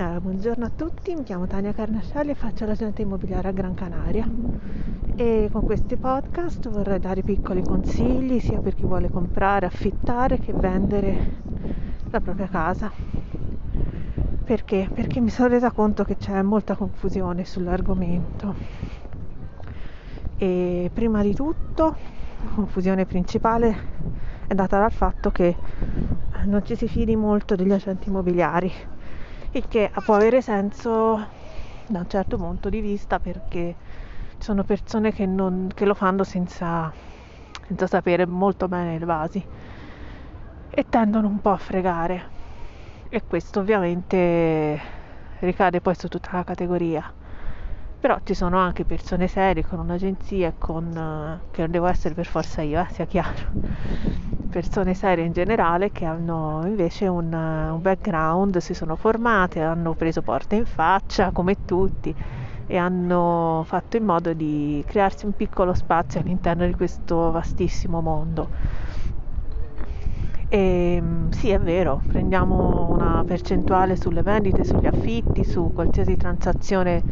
Eh, buongiorno a tutti, mi chiamo Tania Carnasciali e faccio l'agente immobiliare a Gran Canaria e con questi podcast vorrei dare piccoli consigli sia per chi vuole comprare, affittare che vendere la propria casa. Perché? Perché mi sono resa conto che c'è molta confusione sull'argomento. E prima di tutto, la confusione principale è data dal fatto che non ci si fidi molto degli agenti immobiliari il che può avere senso da un certo punto di vista perché ci sono persone che, non, che lo fanno senza, senza sapere molto bene le basi e tendono un po' a fregare. E questo ovviamente ricade poi su tutta la categoria però ci sono anche persone serie con un'agenzia con, che non devo essere per forza io, eh, sia chiaro persone serie in generale che hanno invece un, un background, si sono formate, hanno preso porte in faccia come tutti e hanno fatto in modo di crearsi un piccolo spazio all'interno di questo vastissimo mondo. E sì, è vero, prendiamo una percentuale sulle vendite, sugli affitti, su qualsiasi transazione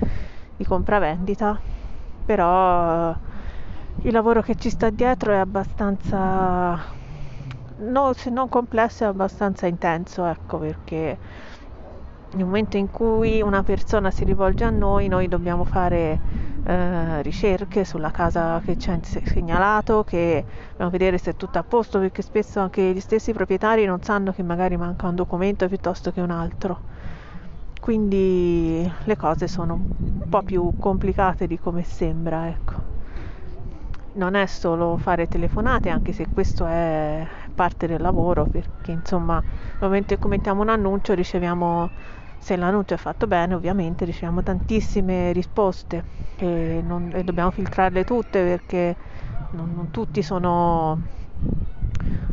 di compravendita, però il lavoro che ci sta dietro è abbastanza no, se non complesso è abbastanza intenso, ecco perché nel momento in cui una persona si rivolge a noi, noi dobbiamo fare eh, ricerche sulla casa che ci ha segnalato, che dobbiamo vedere se è tutto a posto, perché spesso anche gli stessi proprietari non sanno che magari manca un documento piuttosto che un altro. Quindi le cose sono un po' più complicate di come sembra, ecco. Non è solo fare telefonate, anche se questo è parte del lavoro, perché insomma nel momento in cui mettiamo un annuncio riceviamo, se l'annuncio è fatto bene ovviamente, riceviamo tantissime risposte e, non, e dobbiamo filtrarle tutte perché non, non tutti sono,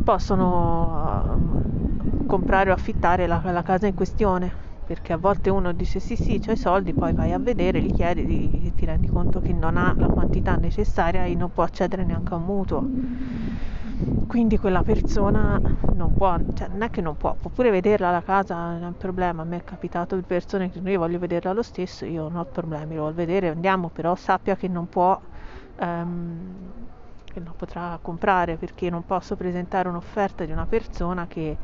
possono uh, comprare o affittare la, la casa in questione perché a volte uno dice sì sì ho i soldi poi vai a vedere li chiedi e ti rendi conto che non ha la quantità necessaria e non può accedere neanche a un mutuo. Quindi quella persona non può cioè non è che non può può pure vederla la casa non è un problema. A me è capitato di persone che io voglio vederla lo stesso io non ho problemi lo voglio vedere andiamo però sappia che non può um, che non potrà comprare perché non posso presentare un'offerta di una persona che,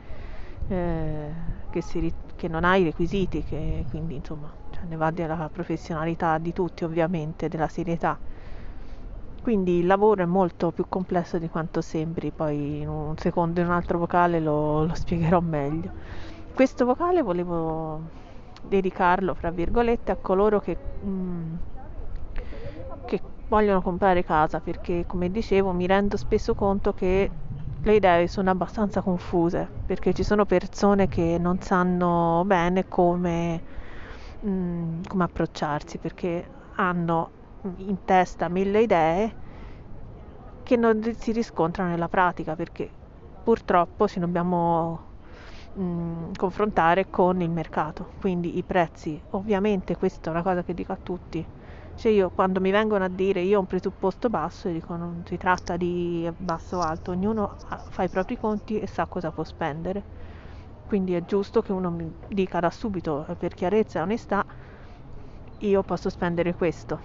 eh, che si che non ha i requisiti, che quindi insomma cioè, ne va della professionalità di tutti ovviamente, della serietà. Quindi il lavoro è molto più complesso di quanto sembri, poi in un secondo in un altro vocale lo, lo spiegherò meglio. Questo vocale volevo dedicarlo, fra virgolette, a coloro che, mm, che vogliono comprare casa, perché come dicevo mi rendo spesso conto che le idee sono abbastanza confuse perché ci sono persone che non sanno bene come, mh, mm, come approcciarsi perché hanno in testa mille idee che non si riscontrano nella pratica perché purtroppo ci dobbiamo mm, confrontare con il mercato. Quindi i prezzi ovviamente questa è una cosa che dico a tutti cioè io quando mi vengono a dire io ho un presupposto basso, dico non si tratta di basso o alto, ognuno fa i propri conti e sa cosa può spendere. Quindi è giusto che uno mi dica da subito per chiarezza e onestà io posso spendere questo,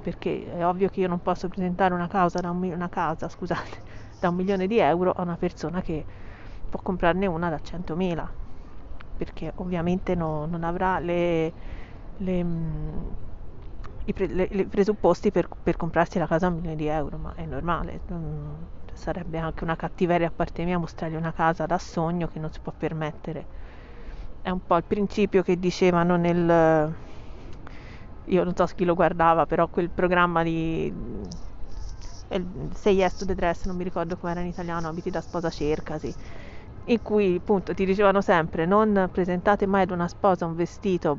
perché è ovvio che io non posso presentare una, da un, una casa scusate, da un milione di euro a una persona che può comprarne una da 100.000, perché ovviamente no, non avrà le, le i, pre- le, i presupposti per, per, comprarsi la casa a un milione di euro, ma è normale. Mm, sarebbe anche una cattiveria a parte mia mostrargli una casa da sogno che non si può permettere. È un po' il principio che dicevano nel... Io non so chi lo guardava, però quel programma di... Say Yes to the Dress, non mi ricordo come era in italiano, abiti da sposa cercasi, in cui appunto ti dicevano sempre non presentate mai ad una sposa un vestito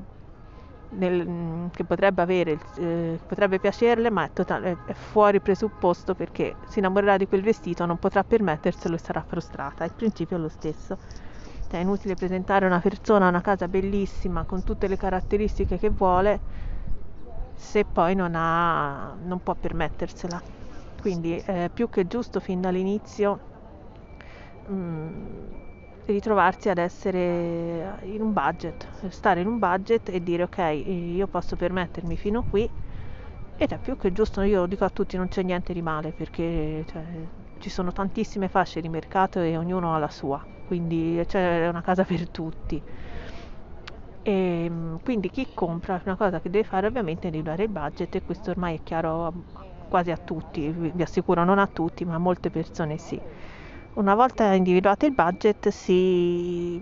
nel, mm, che potrebbe avere, eh, potrebbe piacerle, ma è, totale, è, fuori presupposto perché si innamorerà di quel vestito, non potrà permetterselo e sarà frustrata. Il principio è lo stesso. Cioè, è inutile presentare una persona una casa bellissima con tutte le caratteristiche che vuole se poi non, ha, non può permettersela. Quindi è più che giusto fin dall'inizio mh, mm, ritrovarsi ad essere in un budget, stare in un budget e dire ok, io posso permettermi fino qui ed è più che giusto, io lo dico a tutti, non c'è niente di male perché cioè, ci sono tantissime fasce di mercato e ognuno ha la sua, quindi c'è una casa per tutti. E ehm, quindi chi compra, una cosa che deve fare ovviamente è individuare il budget e questo ormai è chiaro quasi a tutti, vi assicuro non a tutti, ma a molte persone sì. Una volta individuato il budget si...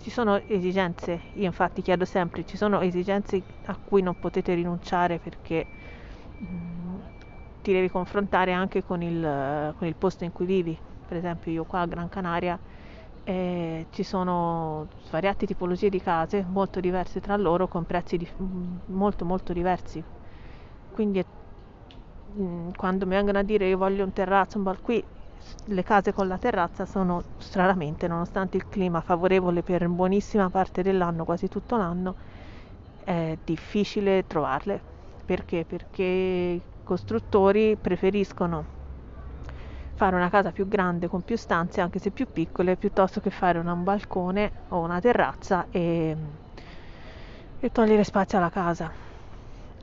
ci sono esigenze, io infatti chiedo sempre, ci sono esigenze a cui non potete rinunciare perché mh, mm, ti devi confrontare anche con il, con il posto in cui vivi. Per esempio io qua a Gran Canaria eh, ci sono svariate tipologie di case molto diverse tra loro con prezzi di, molto molto diversi quindi mh, mm, quando mi vengono a dire io voglio un terrazzo un bar le case con la terrazza sono stranamente nonostante il clima favorevole per buonissima parte dell'anno quasi tutto l'anno è difficile trovarle perché perché i costruttori preferiscono fare una casa più grande con più stanze, anche se più piccole, piuttosto che fare un balcone o una terrazza e, e togliere spazio alla casa.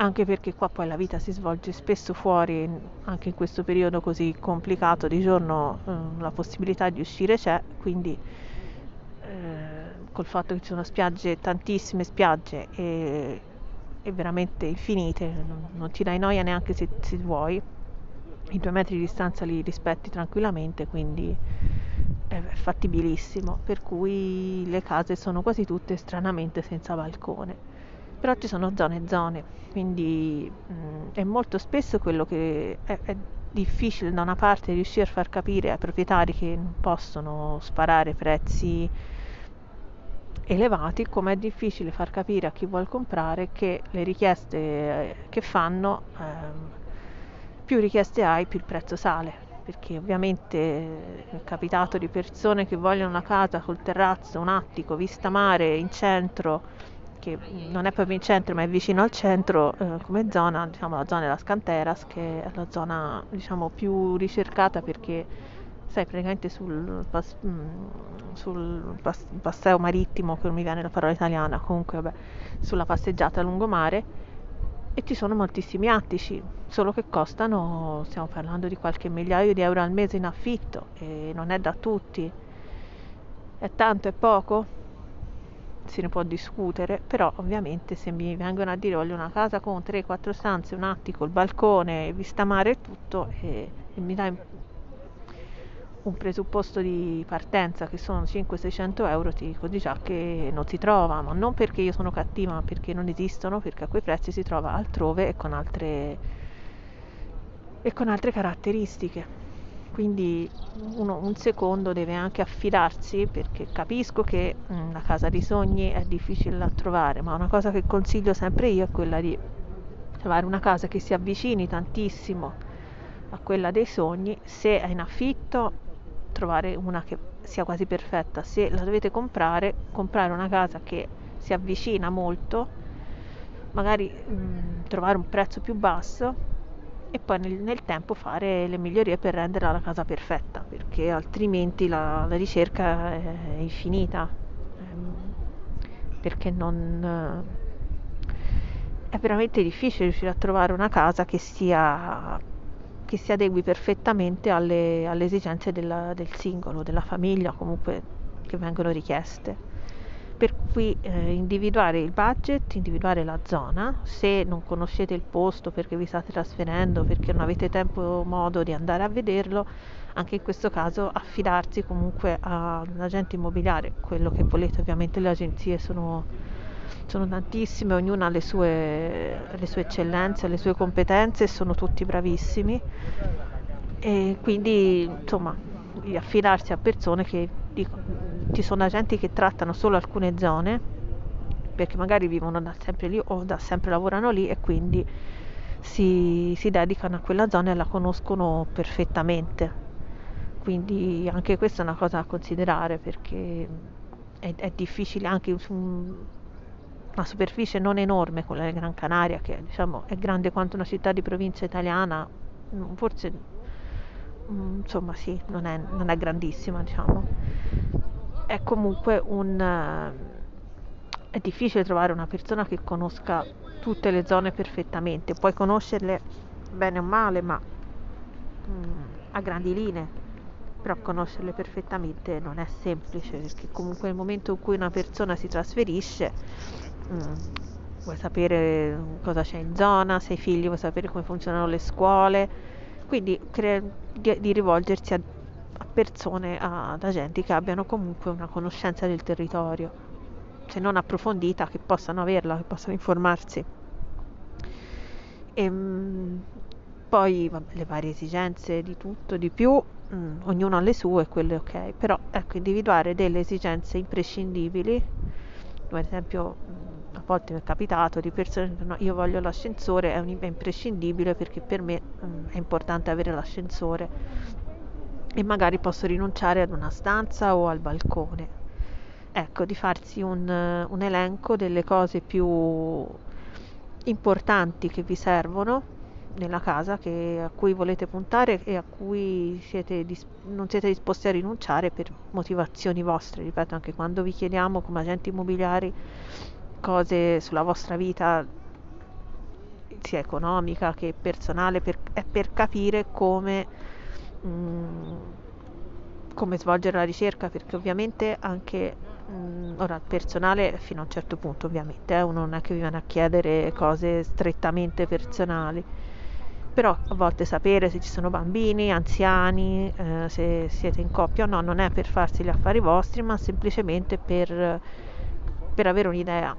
Anche perché qua poi la vita si svolge spesso fuori, anche in questo periodo così complicato, di giorno eh, la possibilità di uscire c'è, quindi eh, col fatto che ci sono spiagge, tantissime spiagge e, e veramente infinite, non, non ti dai noia neanche se, se vuoi. I due metri di distanza li rispetti tranquillamente, quindi è fattibilissimo, per cui le case sono quasi tutte stranamente senza balcone. Però ci sono zone e zone, quindi mh, mm, è molto spesso quello che è, è difficile da una parte riuscire a far capire ai proprietari che non possono sparare prezzi elevati, come è difficile far capire a chi vuole comprare che le richieste eh, che fanno ehm, più richieste hai, più il prezzo sale, perché ovviamente è capitato di persone che vogliono una casa col terrazzo, un attico, vista mare in centro, che non è proprio in centro ma è vicino al centro eh, come zona, diciamo la zona della Scanteras, che è la zona diciamo più ricercata perché sai praticamente sul, pas, mm, sul pas, passeo marittimo, che non mi viene la parola italiana, comunque vabbè, sulla passeggiata lungomare e ci sono moltissimi attici, solo che costano, stiamo parlando di qualche migliaio di euro al mese in affitto e non è da tutti. È tanto, è poco? Si ne può discutere, però ovviamente se mi vengono a dire voglio una casa con 3-4 stanze, un attico, il balcone, vista mare e tutto e, e mi dai un presupposto di partenza che sono 500-600 euro, ti dico di già che non si trova, ma non perché io sono cattiva, ma perché non esistono, perché a quei prezzi si trova altrove e con altre, e con altre caratteristiche. Quindi uno un secondo deve anche affidarsi perché capisco che mm, la casa dei sogni è difficile da trovare, ma una cosa che consiglio sempre io è quella di trovare una casa che si avvicini tantissimo a quella dei sogni, se è in affitto trovare una che sia quasi perfetta. Se la dovete comprare, comprare una casa che si avvicina molto, magari mh, mm, trovare un prezzo più basso e poi nel, nel, tempo fare le migliorie per renderla la casa perfetta, perché altrimenti la, la ricerca è, infinita. Ehm, perché non è veramente difficile riuscire a trovare una casa che sia che si adegui perfettamente alle, alle esigenze della, del singolo, della famiglia comunque che vengono richieste. Per cui eh, individuare il budget, individuare la zona, se non conoscete il posto perché vi state trasferendo, perché non avete tempo o modo di andare a vederlo, anche in questo caso affidarsi comunque a un agente immobiliare, quello che volete, ovviamente le agenzie sono sono tantissime, ognuno ha le sue, le sue eccellenze, le sue competenze sono tutti bravissimi. E quindi insomma affidarsi a persone che dico, ci sono agenti che trattano solo alcune zone perché magari vivono da sempre lì o da sempre lavorano lì e quindi si, si dedicano a quella zona e la conoscono perfettamente. Quindi anche questa è una cosa da considerare perché è, è difficile anche su un una superficie non enorme, quella di Gran Canaria, che diciamo, è grande quanto una città di provincia italiana, forse insomma sì, non è, non è grandissima, diciamo. è comunque un... Eh, è difficile trovare una persona che conosca tutte le zone perfettamente, puoi conoscerle bene o male, ma mm, a grandi linee, però conoscerle perfettamente non è semplice, perché comunque nel momento in cui una persona si trasferisce, mm, vuoi sapere cosa c'è in zona, se hai figli, vuoi sapere come funzionano le scuole, quindi cre- di, di rivolgersi a persone, ad agenti che abbiano comunque una conoscenza del territorio, se non approfondita, che possano averla, che possano informarsi. E, ehm, poi vabbè, le varie esigenze di tutto, di più, mh, mm, ognuno ha le sue, quelle ok, però ecco, individuare delle esigenze imprescindibili, ad esempio mh, mm, a volte mi è capitato di persone che dicono no, io voglio l'ascensore, è, un, è imprescindibile perché per me mh, mm, è importante avere l'ascensore e magari posso rinunciare ad una stanza o al balcone. Ecco, di farsi un, un elenco delle cose più importanti che vi servono nella casa che, a cui volete puntare e a cui siete dis- non siete disposti a rinunciare per motivazioni vostre. Ripeto, anche quando vi chiediamo come agenti immobiliari cose sulla vostra vita sia economica che personale, per, è per capire come Mm, come svolgere la ricerca perché ovviamente anche mh, mm, ora personale fino a un certo punto ovviamente eh, uno non è che vi viene a chiedere cose strettamente personali. Però a volte sapere se ci sono bambini, anziani, eh, se siete in coppia o no, non è per farsi gli affari vostri, ma semplicemente per, per avere un'idea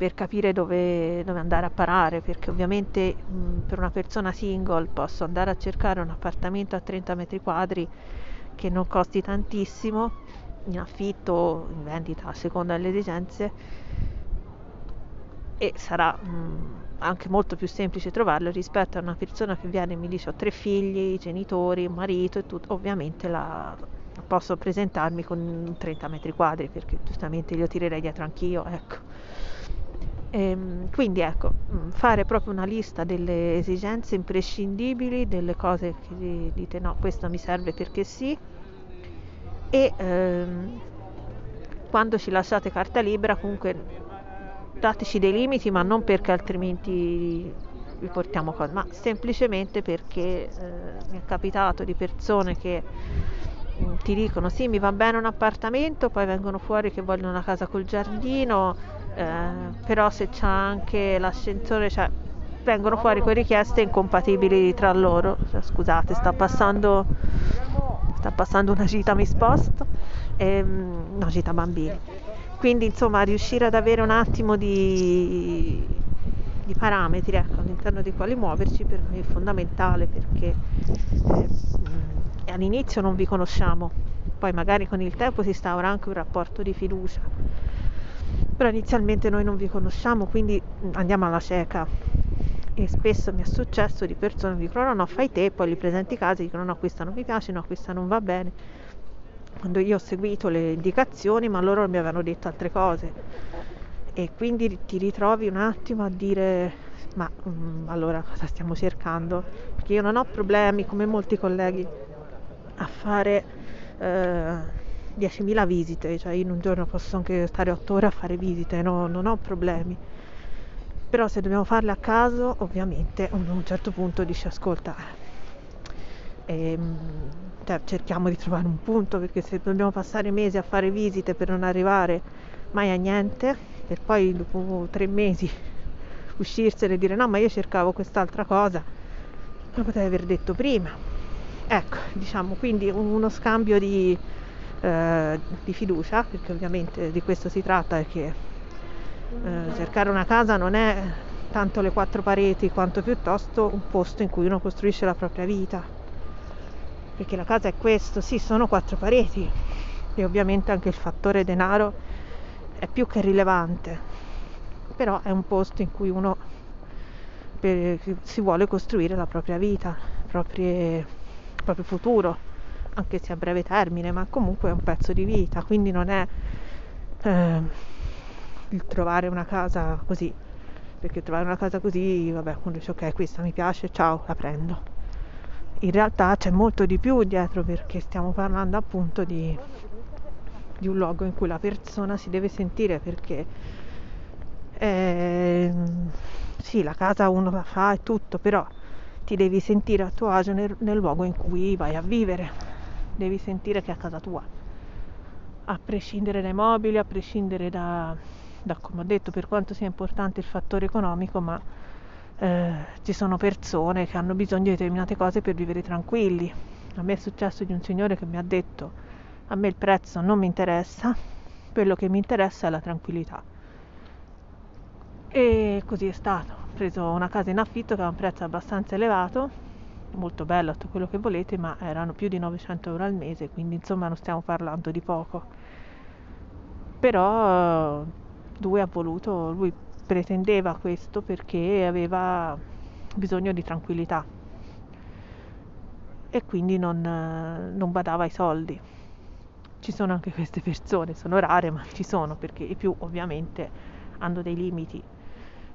per capire dove, dove, andare a parare, perché ovviamente mh, per una persona single posso andare a cercare un appartamento a 30 metri quadri che non costi tantissimo, in affitto, in vendita, a seconda delle esigenze, e sarà mh, anche molto più semplice trovarlo rispetto a una persona che viene e mi dice ho tre figli, genitori, marito e tutto, ovviamente la, posso presentarmi con 30 metri quadri perché giustamente io tirerei dietro anch'io, ecco. Ehm, quindi ecco, mm, fare proprio una lista delle esigenze imprescindibili, delle cose che dite no, questo mi serve perché sì, e ehm, quando ci lasciate carta libera comunque dateci dei limiti, ma non perché altrimenti vi portiamo cose, ma semplicemente perché eh, mi è capitato di persone che mm, ti dicono sì mi va bene un appartamento, poi vengono fuori che vogliono una casa col giardino eh, però se c'è anche l'ascensore, cioè vengono fuori con richieste incompatibili tra loro. Cioè, scusate, sta passando, sta passando una gita, mi sposto, e, mm, una gita bambini. Quindi insomma riuscire ad avere un attimo di, di parametri ecco, all'interno dei quali muoverci per noi è fondamentale perché eh, all'inizio non vi conosciamo, poi magari con il tempo si instaura anche un rapporto di fiducia però inizialmente noi non vi conosciamo quindi andiamo alla cieca. E spesso mi è successo di persone che dicono no no fai te poi li presenti i casi dicono no questa non mi piace no questa non va bene quando io ho seguito le indicazioni ma loro mi avevano detto altre cose. E quindi ti ritrovi un attimo a dire ma um, allora cosa stiamo cercando? Perché io non ho problemi come molti colleghi a fare eh, 10.000 visite, cioè in un giorno posso anche stare 8 ore a fare visite, no, non ho problemi. Però se dobbiamo farle a caso, ovviamente a un certo punto dici ascolta, e, ehm, cioè, cerchiamo di trovare un punto perché se dobbiamo passare mesi a fare visite per non arrivare mai a niente, e poi dopo tre mesi uscirsene e dire no ma io cercavo quest'altra cosa, lo potevi aver detto prima. Ecco, diciamo, quindi uno scambio di, eh, di fiducia, perché ovviamente di questo si tratta, che eh, cercare una casa non è tanto le quattro pareti quanto piuttosto un posto in cui uno costruisce la propria vita. Perché la casa è questo, sì, sono quattro pareti e ovviamente anche il fattore denaro è più che rilevante, però è un posto in cui uno per, si vuole costruire la propria vita, il proprio futuro anche se a breve termine, ma comunque è un pezzo di vita, quindi non è eh, il trovare una casa così, perché trovare una casa così, vabbè, uno dice ok, questa mi piace, ciao, la prendo. In realtà c'è molto di più dietro perché stiamo parlando appunto di di un luogo in cui la persona si deve sentire perché eh, sì, la casa uno la fa e tutto, però ti devi sentire a tuo agio nel, nel luogo in cui vai a vivere, devi sentire che è a casa tua, a prescindere dai mobili, a prescindere da, da come ho detto, per quanto sia importante il fattore economico, ma eh, ci sono persone che hanno bisogno di determinate cose per vivere tranquilli. A me è successo di un signore che mi ha detto a me il prezzo non mi interessa, quello che mi interessa è la tranquillità. E così è stato. Ho preso una casa in affitto che ha un prezzo abbastanza elevato, molto bello, tutto quello che volete, ma erano più di 900 euro al mese, quindi insomma non stiamo parlando di poco. Però lui ha voluto, lui pretendeva questo perché aveva bisogno di tranquillità e quindi non, non badava ai soldi. Ci sono anche queste persone, sono rare ma ci sono perché i più ovviamente hanno dei limiti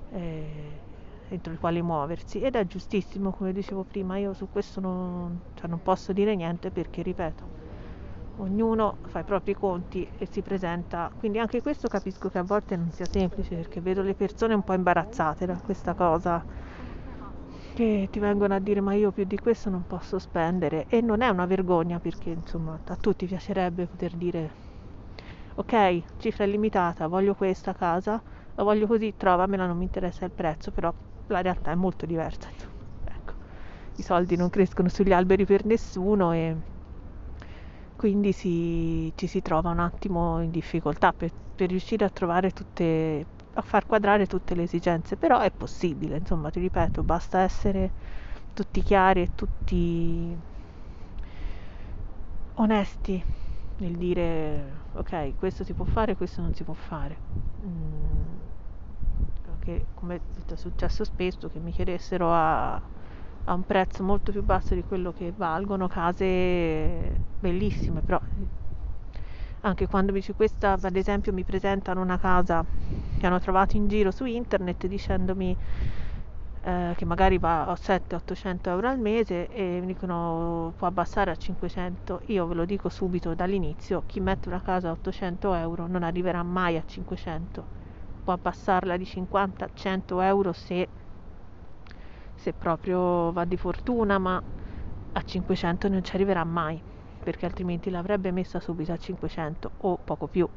eh, entro i quali muoversi. Ed è giustissimo come dicevo prima io su questo non, cioè non posso dire niente perché ripeto ognuno fa i propri conti e si presenta. Quindi anche questo capisco che a volte non sia semplice perché vedo le persone un po' imbarazzate da questa cosa che ti vengono a dire ma io più di questo non posso spendere. E non è una vergogna perché insomma a tutti piacerebbe poter dire ok cifra illimitata voglio questa casa la voglio così trovamela non mi interessa il prezzo però la realtà è molto diversa ecco i soldi non crescono sugli alberi per nessuno e quindi si, ci si trova un attimo in difficoltà per, per riuscire a trovare tutte, a far quadrare tutte le esigenze, però è possibile, insomma, ti ripeto, basta essere tutti chiari e tutti onesti nel dire ok, questo si può fare, questo non si può fare. Mm, perché come è successo spesso che mi chiedessero a a un prezzo molto più basso di quello che valgono case bellissime però anche quando mi dice questa ad esempio mi presentano una casa che hanno trovato in giro su internet dicendomi eh, che magari va a 700-800 euro al mese e mi dicono può abbassare a 500 io ve lo dico subito dall'inizio chi mette una casa a 800 euro non arriverà mai a 500 può abbassarla di 50-100 euro se se proprio va di fortuna, ma a 500 non ci arriverà mai, perché altrimenti l'avrebbe messa subito a 500 o poco più.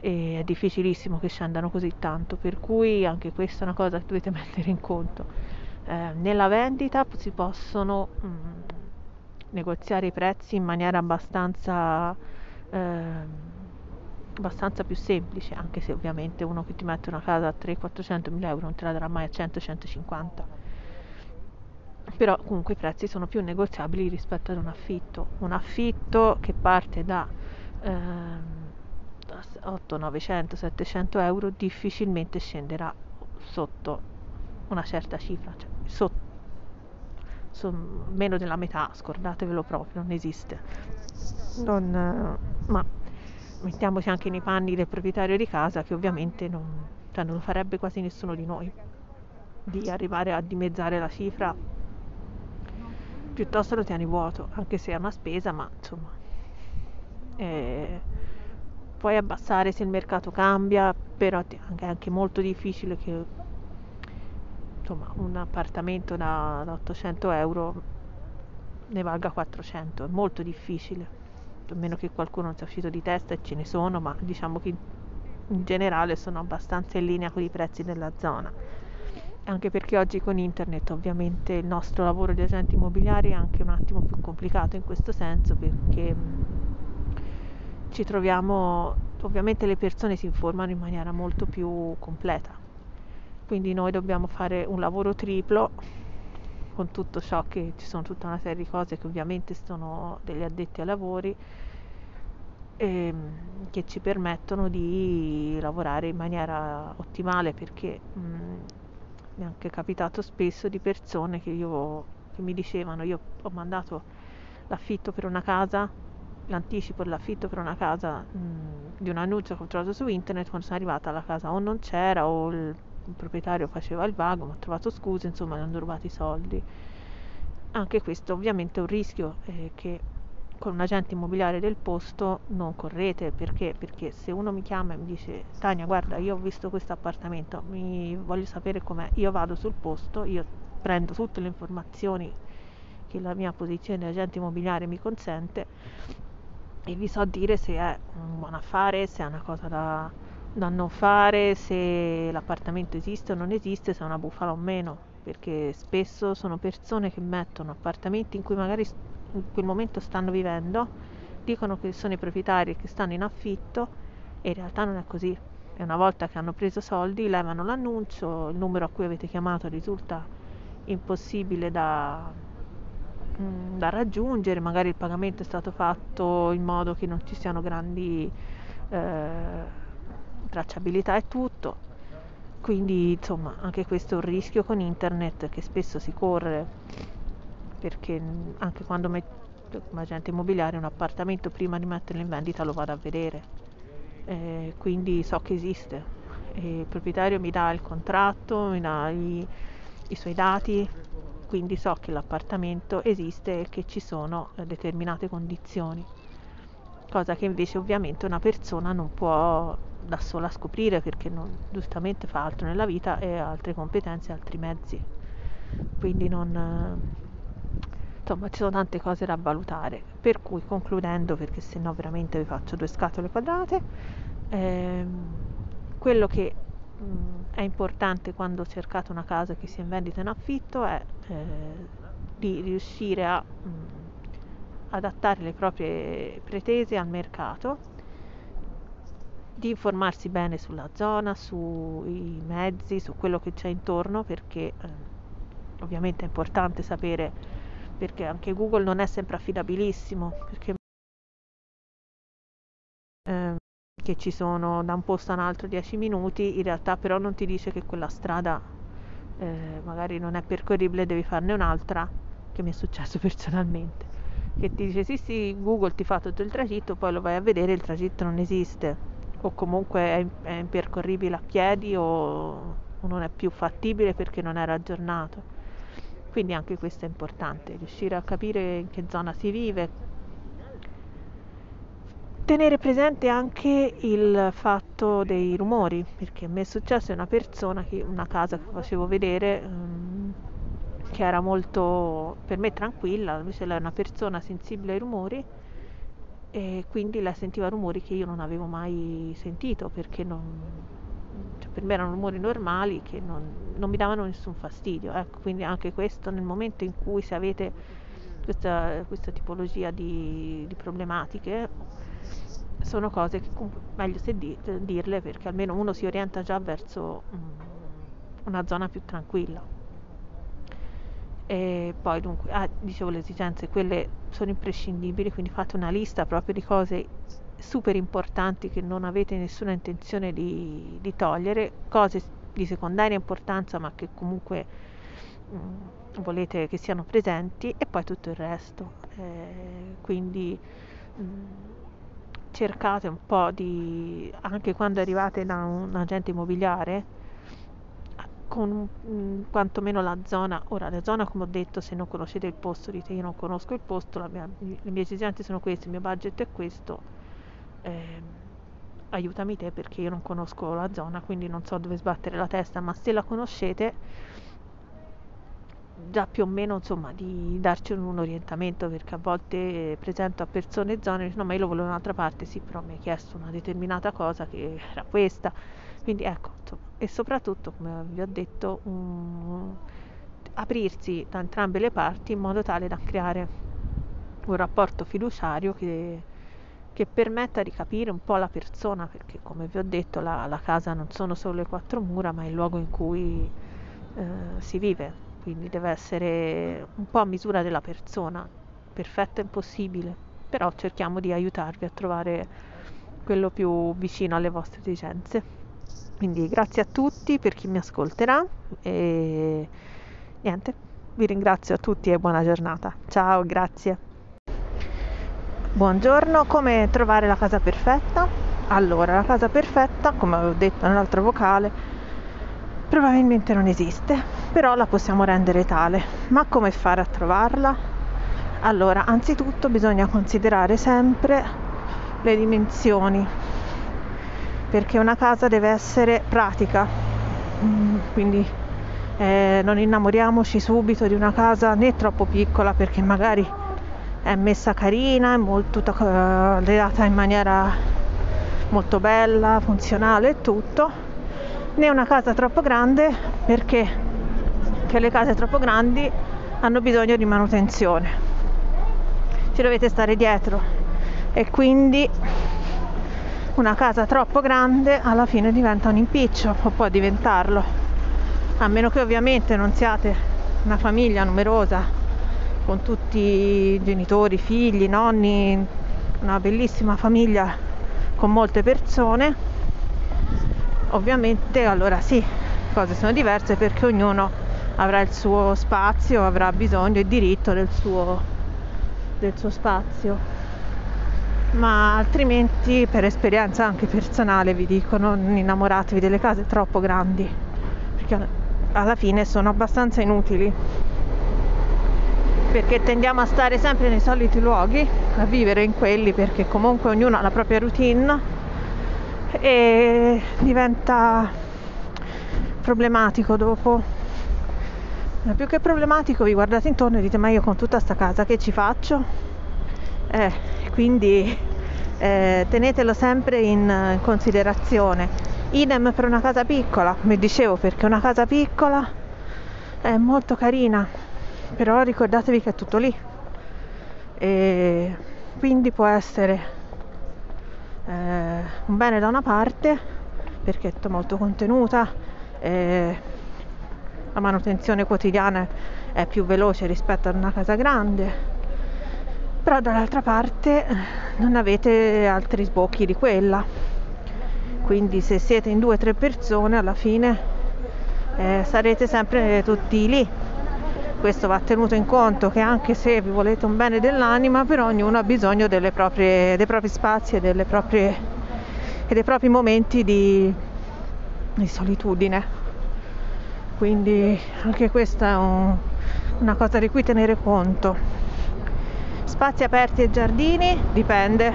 E è difficilissimo che scendano così tanto, per cui anche questa è una cosa che dovete mettere in conto. Eh, nella vendita si possono mh, mm, negoziare i prezzi in maniera abbastanza, eh, abbastanza più semplice, anche se ovviamente uno che ti mette una casa a 300-400 mila euro non te la darà mai a 100-150 però comunque i prezzi sono più negoziabili rispetto ad un affitto. Un affitto che parte da eh, 8, 900, 700 euro difficilmente scenderà sotto una certa cifra, cioè sotto, so, meno della metà, scordatevelo proprio, non esiste. Non, ma mettiamoci anche nei panni del proprietario di casa che ovviamente non, cioè non lo farebbe quasi nessuno di noi di arrivare a dimezzare la cifra. Piuttosto lo tieni vuoto, anche se è una spesa, ma insomma eh, puoi abbassare se il mercato cambia, però è anche molto difficile che insomma, un appartamento da, da 800 euro ne valga 400, è molto difficile, a meno che qualcuno sia uscito di testa e ce ne sono, ma diciamo che in generale sono abbastanza in linea con i prezzi della zona. Anche perché oggi con internet ovviamente il nostro lavoro di agenti immobiliari è anche un attimo più complicato in questo senso perché ci troviamo, ovviamente le persone si informano in maniera molto più completa, quindi noi dobbiamo fare un lavoro triplo con tutto ciò che ci sono tutta una serie di cose che ovviamente sono degli addetti ai lavori e, mm, che ci permettono di lavorare in maniera ottimale perché mh, mm, mi è anche capitato spesso di persone che, io, che mi dicevano io ho mandato l'affitto per una casa l'anticipo dell'affitto per una casa mh, di un annuncio che ho trovato su internet quando sono arrivata alla casa o non c'era o il, il proprietario faceva il vago, mi ho trovato scuse, insomma mi hanno rubato i soldi. Anche questo ovviamente è un rischio eh, che con un agente immobiliare del posto non correte perché? Perché se uno mi chiama e mi dice Tania guarda io ho visto questo appartamento, mi voglio sapere com'è, io vado sul posto, io prendo tutte le informazioni che la mia posizione di agente immobiliare mi consente e vi so dire se è un buon affare, se è una cosa da, da non fare, se l'appartamento esiste o non esiste, se è una bufala o meno, perché spesso sono persone che mettono appartamenti in cui magari in quel momento stanno vivendo, dicono che sono i proprietari e che stanno in affitto e in realtà non è così. E una volta che hanno preso soldi levano l'annuncio, il numero a cui avete chiamato risulta impossibile da, mm, da raggiungere, magari il pagamento è stato fatto in modo che non ci siano grandi eh, tracciabilità e tutto. Quindi insomma anche questo è un rischio con internet che spesso si corre perché anche quando metto come agente immobiliare un appartamento prima di metterlo in vendita lo vado a vedere. Eh, quindi so che esiste. E il proprietario mi dà il contratto mi dà i, i suoi dati quindi so che l'appartamento esiste e che ci sono determinate condizioni. Cosa che invece ovviamente una persona non può da sola scoprire perché non, giustamente fa altro nella vita e ha altre competenze, altri mezzi. Quindi non, insomma ci sono tante cose da valutare per cui concludendo perché se no veramente vi faccio due scatole quadrate ehm, quello che mh, è importante quando cercate una casa che sia in vendita in affitto è eh, di riuscire a mh, adattare le proprie pretese al mercato di informarsi bene sulla zona, sui mezzi, su quello che c'è intorno perché eh, ovviamente è importante sapere perché anche Google non è sempre affidabilissimo, perché eh, che ci sono da un posto a un altro 10 minuti, in realtà però non ti dice che quella strada eh, magari non è percorribile, devi farne un'altra, che mi è successo personalmente, che ti dice sì sì, Google ti fa tutto il tragitto, poi lo vai a vedere, il tragitto non esiste, o comunque è, è impercorribile a piedi o, non è più fattibile perché non era aggiornato quindi anche questo è importante, riuscire a capire in che zona si vive. Tenere presente anche il fatto dei rumori, perché a me è successo una persona, che, una casa che facevo vedere, um, che era molto per me tranquilla, invece lei è una persona sensibile ai rumori e quindi lei sentiva rumori che io non avevo mai sentito perché non, cioè per me erano rumori normali che non, non mi davano nessun fastidio. Ecco, quindi anche questo nel momento in cui se avete questa, questa tipologia di, di, problematiche sono cose che meglio se di, dirle perché almeno uno si orienta già verso um, una zona più tranquilla. E poi dunque, ah, dicevo le esigenze, quelle sono imprescindibili, quindi fate una lista proprio di cose super importanti che non avete nessuna intenzione di, di togliere, cose di secondaria importanza ma che comunque mh, mm, volete che siano presenti e poi tutto il resto. Eh, quindi mh, mm, cercate un po' di, anche quando arrivate da un agente immobiliare, con mh, mm, quantomeno la zona, ora la zona come ho detto se non conoscete il posto dite io non conosco il posto, mia, le mie esigenze sono queste, il mio budget è questo, eh, aiutami te perché io non conosco la zona, quindi non so dove sbattere la testa, ma se la conoscete già più o meno insomma di darci un, un orientamento perché a volte presento a persone zone no ma io lo volevo da un'altra parte. Sì però mi hai chiesto una determinata cosa che era questa quindi ecco e soprattutto come vi ho detto um, aprirsi da entrambe le parti in modo tale da creare un rapporto fiduciario che che permetta di capire un po' la persona, perché come vi ho detto la, la casa non sono solo le quattro mura, ma è il luogo in cui eh, si vive, quindi deve essere un po' a misura della persona, perfetto è impossibile, però cerchiamo di aiutarvi a trovare quello più vicino alle vostre esigenze. Quindi grazie a tutti per chi mi ascolterà e niente, vi ringrazio a tutti e buona giornata. Ciao, grazie. Buongiorno, come trovare la casa perfetta? Allora, la casa perfetta, come avevo detto nell'altro vocale, probabilmente non esiste, però la possiamo rendere tale. Ma come fare a trovarla? Allora, anzitutto bisogna considerare sempre le dimensioni, perché una casa deve essere pratica, mm, quindi eh, non innamoriamoci subito di una casa né troppo piccola perché magari è messa carina, è molto uh, in maniera molto bella, funzionale e tutto, né una casa troppo grande perché le case troppo grandi hanno bisogno di manutenzione. Ci dovete stare dietro e quindi una casa troppo grande alla fine diventa un impiccio o può diventarlo, a meno che ovviamente non siate una famiglia numerosa con tutti i genitori, figli, nonni, una bellissima famiglia con molte persone. Ovviamente allora sì, cose sono diverse perché ognuno avrà il suo spazio, avrà bisogno e diritto del suo, del suo spazio. Ma altrimenti per esperienza anche personale vi dico non innamoratevi delle case troppo grandi perché alla fine sono abbastanza inutili perché tendiamo a stare sempre nei soliti luoghi, a vivere in quelli perché comunque ognuno ha la propria routine e diventa problematico dopo. Ma più che problematico vi guardate intorno e dite ma io con tutta sta casa che ci faccio? Eh, quindi eh, tenetelo sempre in considerazione. Idem per una casa piccola, come dicevo, perché una casa piccola è molto carina, però ricordatevi che è tutto lì e quindi può essere eh, un bene da una parte perché è molto contenuta eh, la manutenzione quotidiana è più veloce rispetto ad una casa grande però dall'altra parte non avete altri sbocchi di quella quindi se siete in due o tre persone alla fine eh, sarete sempre tutti lì questo va tenuto in conto che anche se vi volete un bene dell'anima, però ognuno ha bisogno proprie, dei propri spazi e, proprie, e, dei propri momenti di, di solitudine. Quindi anche questa è un, una cosa di cui tenere conto. Spazi aperti e giardini? Dipende.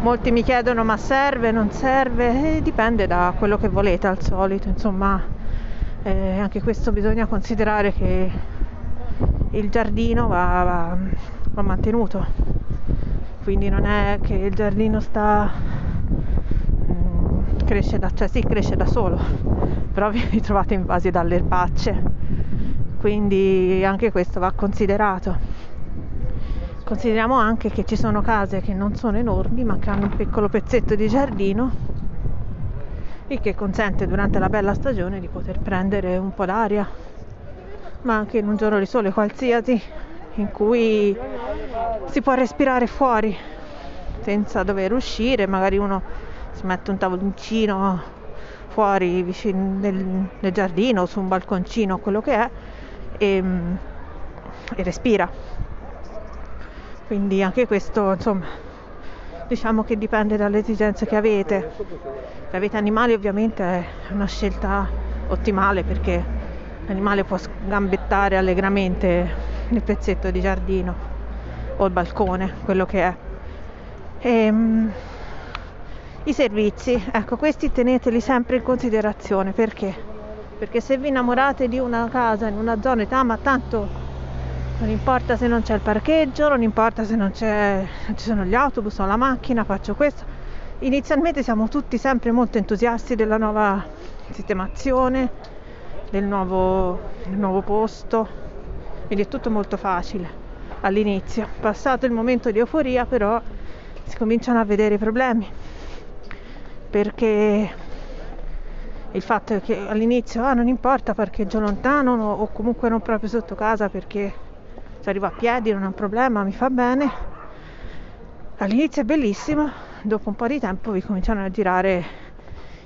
Molti mi chiedono ma serve, non serve, e dipende da quello che volete al solito, insomma. Eh, anche questo bisogna considerare che il giardino va, va, va mantenuto. Quindi non è che il giardino sta mm, cresce da cioè sì cresce da solo però vi ritrovate invasi dalle erbacce. Quindi anche questo va considerato consideriamo anche che ci sono case che non sono enormi ma che hanno un piccolo pezzetto di giardino il che consente durante la bella stagione di poter prendere un po' d'aria ma anche in un giorno di sole qualsiasi in cui si può respirare fuori senza dover uscire, magari uno si mette un tavoloncino fuori vicino nel, nel giardino su un balconcino, quello che è, e, e respira. Quindi anche questo, insomma, diciamo che dipende dalle esigenze che avete. Se avete animali ovviamente è una scelta ottimale perché l'animale può gambettare allegramente nel pezzetto di giardino o il balcone, quello che è. E, um, I servizi, ecco, questi teneteli sempre in considerazione perché? Perché se vi innamorate di una casa in una zona, ma tanto non importa se non c'è il parcheggio, non importa se non, non ci sono gli autobus o la macchina, faccio questo. Inizialmente siamo tutti sempre molto entusiasti della nuova sistemazione, del nuovo, del nuovo posto, quindi è tutto molto facile all'inizio. Passato il momento di euforia però si cominciano a vedere i problemi perché il fatto è che all'inizio ah, non importa parcheggio lontano o comunque non proprio sotto casa perché se arrivo a piedi non è un problema, mi fa bene. All'inizio è bellissimo, dopo un po' di tempo vi cominciano a girare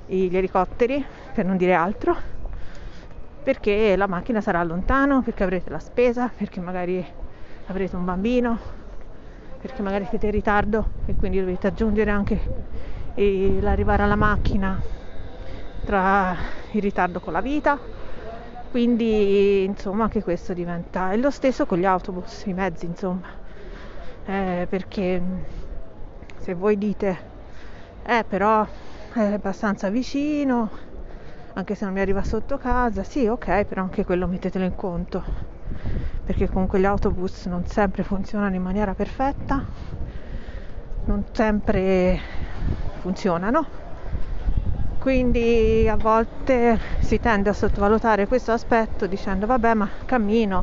gli elicotteri, per non dire altro, perché la macchina sarà lontano, perché avrete la spesa, perché magari avrete un bambino, perché magari siete in ritardo e quindi dovete aggiungere anche l'arrivare alla macchina tra il ritardo con la vita. Quindi insomma anche questo diventa. E lo stesso con gli autobus, i mezzi insomma. eh, perché se voi dite eh però è abbastanza vicino anche se non mi arriva sotto casa sì ok però anche quello mettetelo in conto perché comunque gli autobus non sempre funzionano in maniera perfetta non sempre funzionano quindi a volte si tende a sottovalutare questo aspetto dicendo vabbè ma cammino.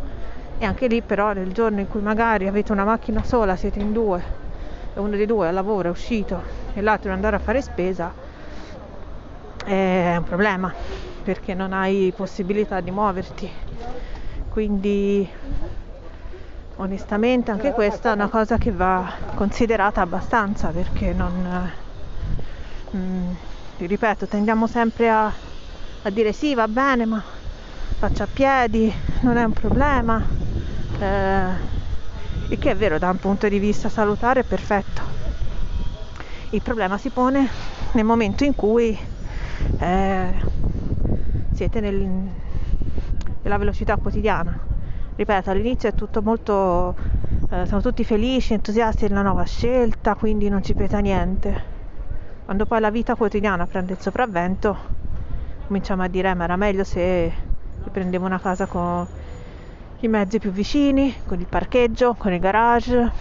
E anche lì però nel giorno in cui magari avete una macchina sola, siete in due e uno dei due al lavoro è uscito e l'altro deve andare a fare spesa è un problema perché non hai possibilità di muoverti. Quindi onestamente anche questa è una cosa che va considerata abbastanza perché non mm, ripeto tendiamo sempre a, a dire sì va bene ma faccio a piedi non è un problema. Eh, il che è vero da un punto di vista salutare è perfetto. Il problema si pone nel momento in cui eh, siete nel, nella velocità quotidiana. Ripeto all'inizio è tutto molto eh, siamo tutti felici entusiasti della nuova scelta quindi non ci pesa niente quando poi la vita quotidiana prende il sopravvento cominciamo a dire eh, ma era meglio se prendevo una casa con i mezzi più vicini, con il parcheggio, con il garage,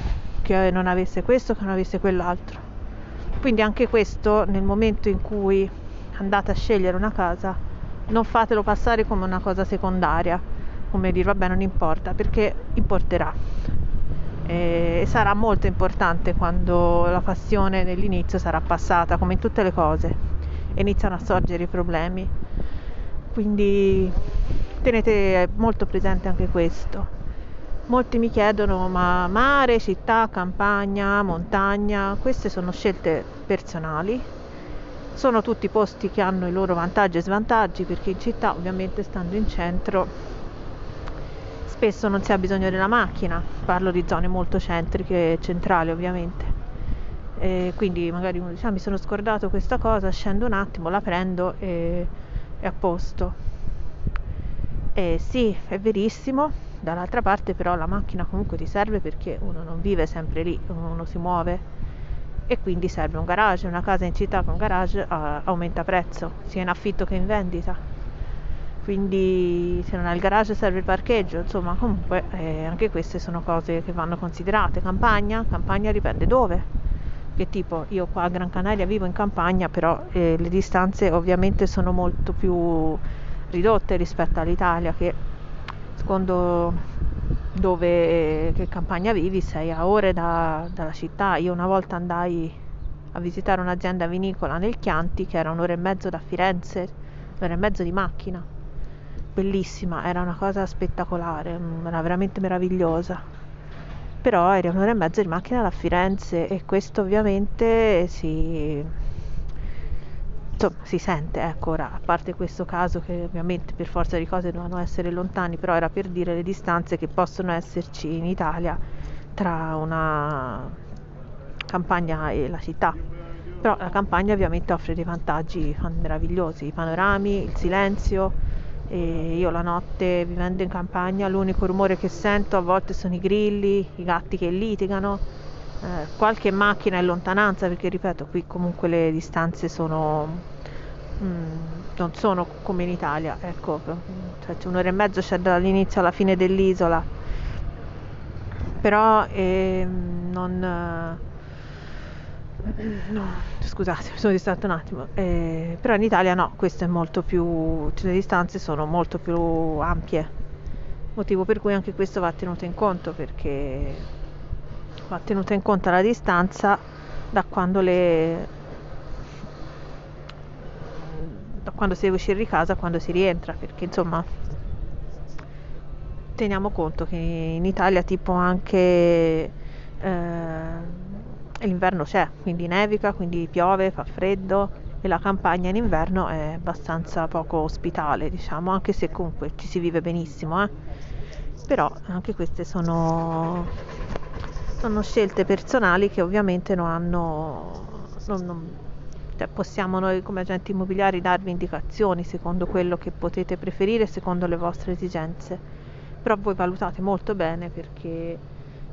che non avesse questo, che non avesse quell'altro. Quindi anche questo nel momento in cui andate a scegliere una casa, non fatelo passare come una cosa secondaria, come dire vabbè non importa, perché importerà. E sarà molto importante quando la passione dell'inizio sarà passata, come in tutte le cose, iniziano a sorgere i problemi. Quindi tenete molto presente anche questo. Molti mi chiedono ma mare, città, campagna, montagna, queste sono scelte personali. Sono tutti posti che hanno i loro vantaggi e svantaggi perché in città ovviamente stando in centro spesso non si ha bisogno della macchina, parlo di zone molto centriche e centrali ovviamente. E quindi magari uno dice ah, mi sono scordato questa cosa, scendo un attimo, la prendo e è a posto eh, sì, è verissimo, dall'altra parte però la macchina comunque ti serve perché uno non vive sempre lì, uno si muove e quindi serve un garage, una casa in città con garage uh, aumenta prezzo, sia in affitto che in vendita. Quindi se non hai il garage serve il parcheggio, insomma comunque eh, anche queste sono cose che vanno considerate. Campagna, campagna dipende dove. Che tipo io qua a Gran Canaria vivo in campagna, però eh, le distanze ovviamente sono molto più ridotte rispetto all'Italia che secondo dove che campagna vivi sei a ore da, dalla città io una volta andai a visitare un'azienda vinicola nel Chianti che era un'ora e mezzo da Firenze un'ora e mezzo di macchina bellissima era una cosa spettacolare era veramente meravigliosa. Però era un'ora e mezzo di macchina da Firenze e questo ovviamente si insomma si sente ecco ora a parte questo caso che ovviamente per forza di cose dovevano essere lontani però era per dire le distanze che possono esserci in Italia tra una campagna e la città. Però la campagna ovviamente offre dei vantaggi meravigliosi i panorami il silenzio e io la notte vivendo in campagna l'unico rumore che sento a volte sono i grilli i gatti che litigano eh, qualche macchina in lontananza perché ripeto qui comunque le distanze sono mm, non sono come in Italia ecco. Cioè un'ora e mezzo c'è dall'inizio alla fine dell'isola. Però eh, non no, scusate mi sono distratta un attimo. Eh, però in Italia no questo è molto più cioè, le distanze sono molto più ampie. Motivo per cui anche questo va tenuto in conto perché va tenuta in conto la distanza da quando le da quando si deve uscire di casa a quando si rientra perché insomma teniamo conto che in Italia tipo anche eh, l'inverno c'è quindi nevica quindi piove fa freddo e la campagna in inverno è abbastanza poco ospitale diciamo anche se comunque ci si vive benissimo eh? però anche queste sono sono scelte personali che ovviamente non hanno non, non, cioè possiamo noi come agenti immobiliari darvi indicazioni secondo quello che potete preferire secondo le vostre esigenze però voi valutate molto bene perché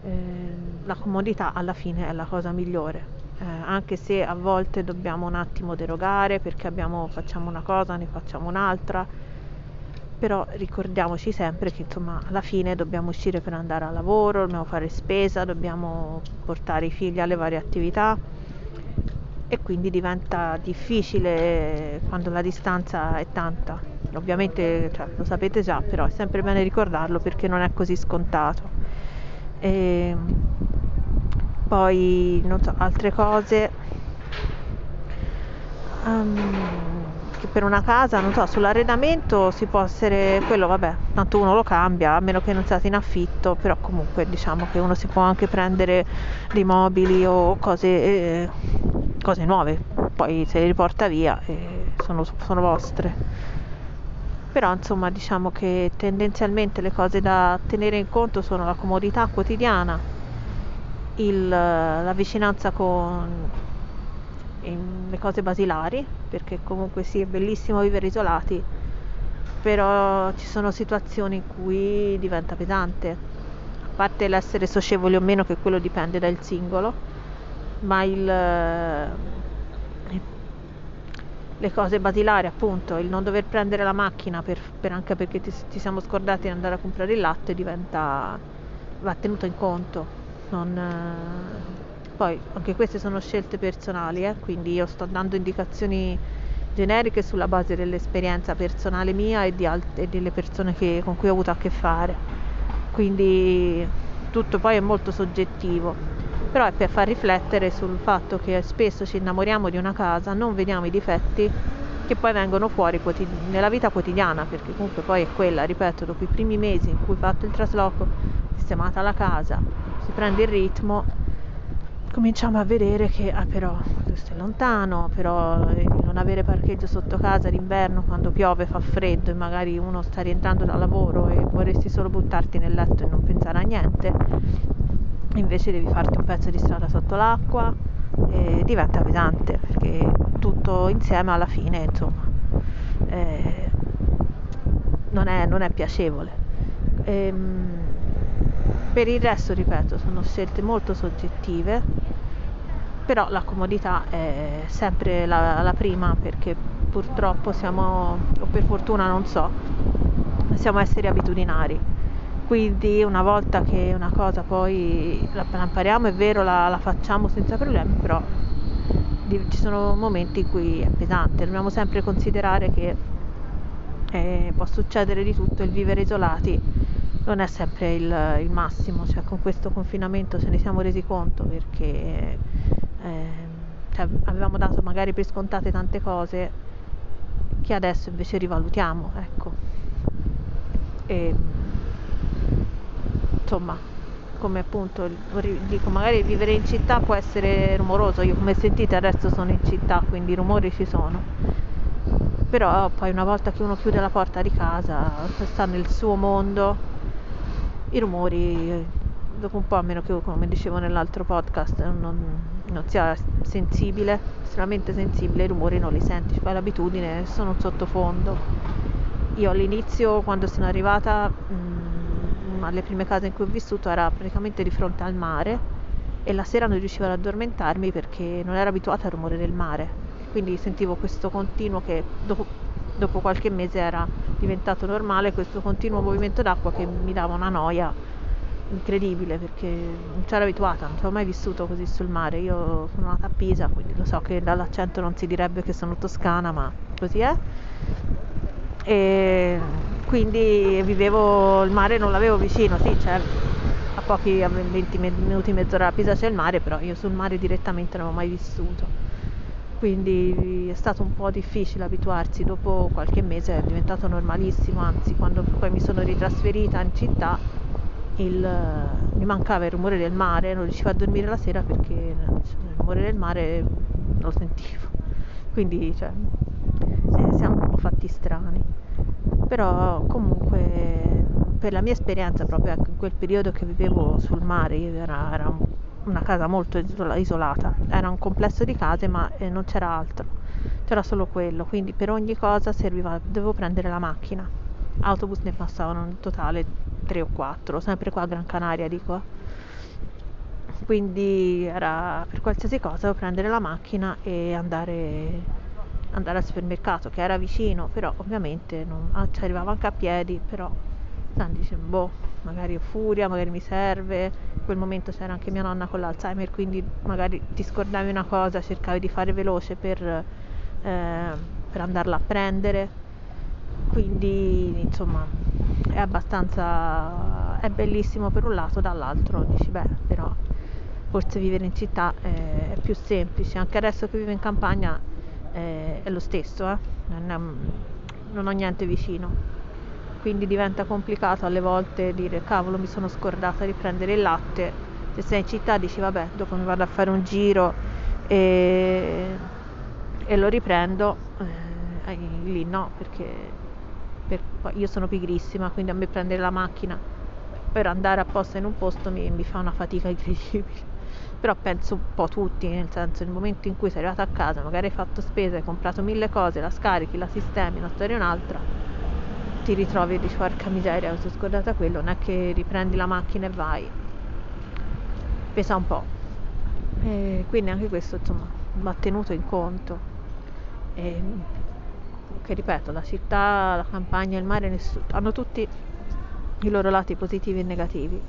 eh, la comodità alla fine è la cosa migliore. Eh, anche se a volte dobbiamo un attimo derogare perché abbiamo, facciamo una cosa, ne facciamo un'altra, però ricordiamoci sempre che insomma alla fine dobbiamo uscire per andare a lavoro, dobbiamo fare spesa, dobbiamo portare i figli alle varie attività e quindi diventa difficile quando la distanza è tanta. Ovviamente cioè, lo sapete già, però è sempre bene ricordarlo perché non è così scontato. E ehm, poi non so, altre cose. Um, che per una casa, non so, sull'arredamento si può essere quello, vabbè, tanto uno lo cambia, a meno che non siate in affitto, però comunque diciamo che uno si può anche prendere dei mobili o cose, eh, cose nuove, poi se li riporta via eh, sono, sono vostre. Però insomma diciamo che tendenzialmente le cose da tenere in conto sono la comodità quotidiana, il, la vicinanza con le cose basilari, perché comunque sì, è bellissimo vivere isolati, però ci sono situazioni in cui diventa pesante, a parte l'essere socievoli o meno, che quello dipende dal singolo, ma il, le cose basilari, appunto, il non dover prendere la macchina per, per anche perché ti, ti, siamo scordati di andare a comprare il latte diventa, va tenuto in conto. Non, poi anche queste sono scelte personali, eh? quindi io sto dando indicazioni generiche sulla base dell'esperienza personale mia e, alt- e delle persone che, con cui ho avuto a che fare. Quindi tutto poi è molto soggettivo, però è per far riflettere sul fatto che spesso ci innamoriamo di una casa, non vediamo i difetti che poi vengono fuori quotidi- nella vita quotidiana, perché comunque poi è quella, ripeto, dopo i primi mesi in cui fatto il trasloco, sistemata la casa, si prende il ritmo, cominciamo a vedere che ah, però questo è lontano, però eh, non avere parcheggio sotto casa d'inverno quando piove, fa freddo e magari uno sta rientrando dal lavoro e vorresti solo buttarti nel letto e non pensare a niente, invece devi farti un pezzo di strada sotto l'acqua e diventa pesante perché tutto insieme alla fine insomma eh, non, è, non, è, piacevole. Ehm, per il resto, ripeto, sono scelte molto soggettive, però la comodità è sempre la, la prima perché purtroppo siamo, o per fortuna non so, siamo esseri abitudinari. Quindi una volta che una cosa poi la, impariamo, è vero, la, la facciamo senza problemi, però ci sono momenti in cui è pesante. Dobbiamo sempre considerare che eh, può succedere di tutto il vivere isolati non è sempre il, il, massimo, cioè con questo confinamento ce ne siamo resi conto perché eh, cioè, avevamo dato magari per scontate tante cose che adesso invece rivalutiamo, ecco. E, insomma, come appunto dico, magari vivere in città può essere rumoroso, io come sentite adesso sono in città, quindi i rumori ci sono. Però poi una volta che uno chiude la porta di casa, sta nel suo mondo, i rumori dopo un po' a meno che come dicevo nell'altro podcast non, non sia sensibile estremamente sensibile i rumori non li senti. Fai l'abitudine sono un sottofondo. Io all'inizio quando sono arrivata mh, mm, alle prime case in cui ho vissuto era praticamente di fronte al mare e la sera non riuscivo ad addormentarmi perché non ero abituata al rumore del mare quindi sentivo questo continuo che dopo dopo qualche mese era diventato normale questo continuo movimento d'acqua che mi dava una noia incredibile perché non c'ero abituata, non ci ho mai vissuto così sul mare. Io sono nata a Pisa, quindi lo so che dall'accento non si direbbe che sono toscana, ma così è. E quindi vivevo il mare, non l'avevo vicino, sì, certo. A pochi a 20 minuti, mezz'ora a Pisa c'è il mare, però io sul mare direttamente non avevo mai vissuto. Quindi è stato un po' difficile abituarsi, dopo qualche mese è diventato normalissimo, anzi quando poi mi sono ritrasferita in città il, mi mancava il rumore del mare, non riuscivo a dormire la sera perché il rumore del mare lo sentivo, quindi cioè, eh, siamo un po' fatti strani, però comunque per la mia esperienza proprio ecco, in quel periodo che vivevo sul mare, era, era un una casa molto isolata, era un complesso di case ma eh, non c'era altro, c'era solo quello, quindi per ogni cosa serviva, dovevo prendere la macchina, autobus ne passavano in totale 3 o 4, sempre qua a Gran Canaria dico, quindi era per qualsiasi cosa devo prendere la macchina e andare, andare al supermercato che era vicino però ovviamente non, ah, ci arrivavo anche a piedi però tanti dice boh magari ho furia magari mi serve. In quel momento c'era anche mia nonna con l'Alzheimer quindi magari ti scordavi una cosa cercavi di fare veloce per, eh, per andarla a prendere. Quindi insomma è abbastanza è bellissimo per un lato dall'altro dici beh però forse vivere in città è più semplice, anche adesso che vivo in campagna è, è lo stesso, eh? non, è, non ho niente vicino, quindi diventa complicato alle volte dire cavolo mi sono scordata di prendere il latte, se sei in città dici vabbè dopo mi vado a fare un giro e, e lo riprendo, eh, lì no perché per, io sono pigrissima quindi a me prendere la macchina per andare apposta in un posto mi, mi fa una fatica incredibile però penso un po' tutti, nel senso nel momento in cui sei arrivato a casa, magari hai fatto spesa, hai comprato mille cose, la scarichi, la sistemi, una storia e un'altra, ti ritrovi e dici porca miseria, mi sono scordata quello, non è che riprendi la macchina e vai. Pesa un po'. E quindi anche questo insomma va tenuto in conto. E, che ripeto, la città, la campagna, il mare nessuno, hanno tutti i loro lati positivi e negativi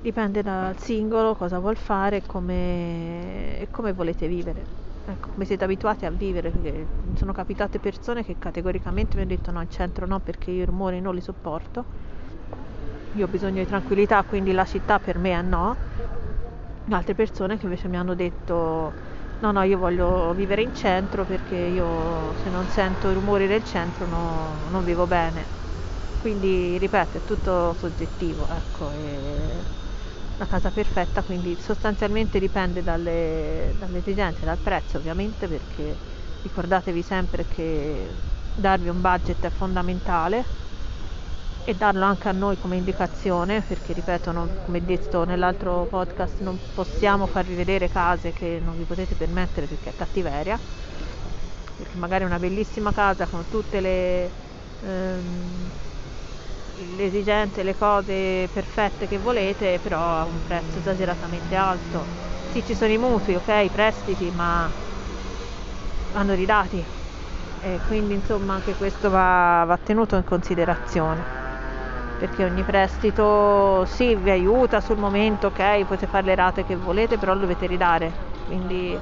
dipende dal singolo cosa vuol fare e come, e come volete vivere. Ecco, come siete abituati a vivere, perché sono capitate persone che categoricamente mi hanno detto no, in centro no, perché io i rumori non li sopporto, io ho bisogno di tranquillità, quindi la città per me è no. Altre persone che invece mi hanno detto no, no, io voglio vivere in centro perché io se non sento i rumori del centro no, non vivo bene. Quindi, ripeto, è tutto soggettivo, ecco. E la casa perfetta, quindi sostanzialmente dipende dalle, dalle esigenze, dal prezzo ovviamente, perché ricordatevi sempre che darvi un budget è fondamentale e darlo anche a noi come indicazione, perché ripeto, non, come detto nell'altro podcast, non possiamo farvi vedere case che non vi potete permettere perché è cattiveria, perché magari è una bellissima casa con tutte le... Ehm, le esigenze, le cose perfette che volete, però a un prezzo esageratamente alto. Sì, ci sono i mutui, ok, i prestiti, ma vanno ridati. E quindi insomma anche questo va, va tenuto in considerazione. Perché ogni prestito sì vi aiuta sul momento, ok, potete fare le rate che volete, però lo dovete ridare. Quindi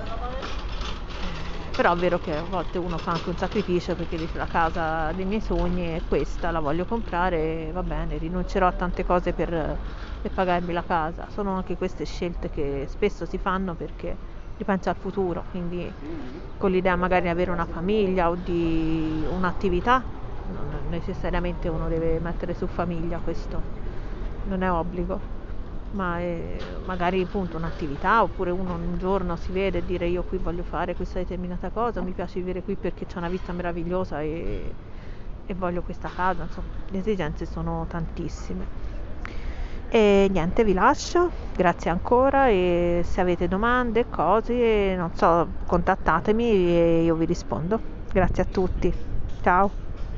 però è vero che a volte uno fa anche un sacrificio perché dice la casa dei miei sogni è questa, la voglio comprare, va bene, rinuncerò a tante cose per, per pagarmi la casa. Sono anche queste scelte che spesso si fanno perché si pensa al futuro, quindi con l'idea magari di avere una famiglia o di un'attività, non necessariamente uno deve mettere su famiglia, questo non è obbligo ma è magari appunto un'attività oppure uno un giorno si vede e dire io qui voglio fare questa determinata cosa, mi piace vivere qui perché c'è una vista meravigliosa e, e voglio questa casa, insomma le esigenze sono tantissime. E niente, vi lascio, grazie ancora e se avete domande, cose, non so, contattatemi e io vi rispondo. Grazie a tutti, ciao.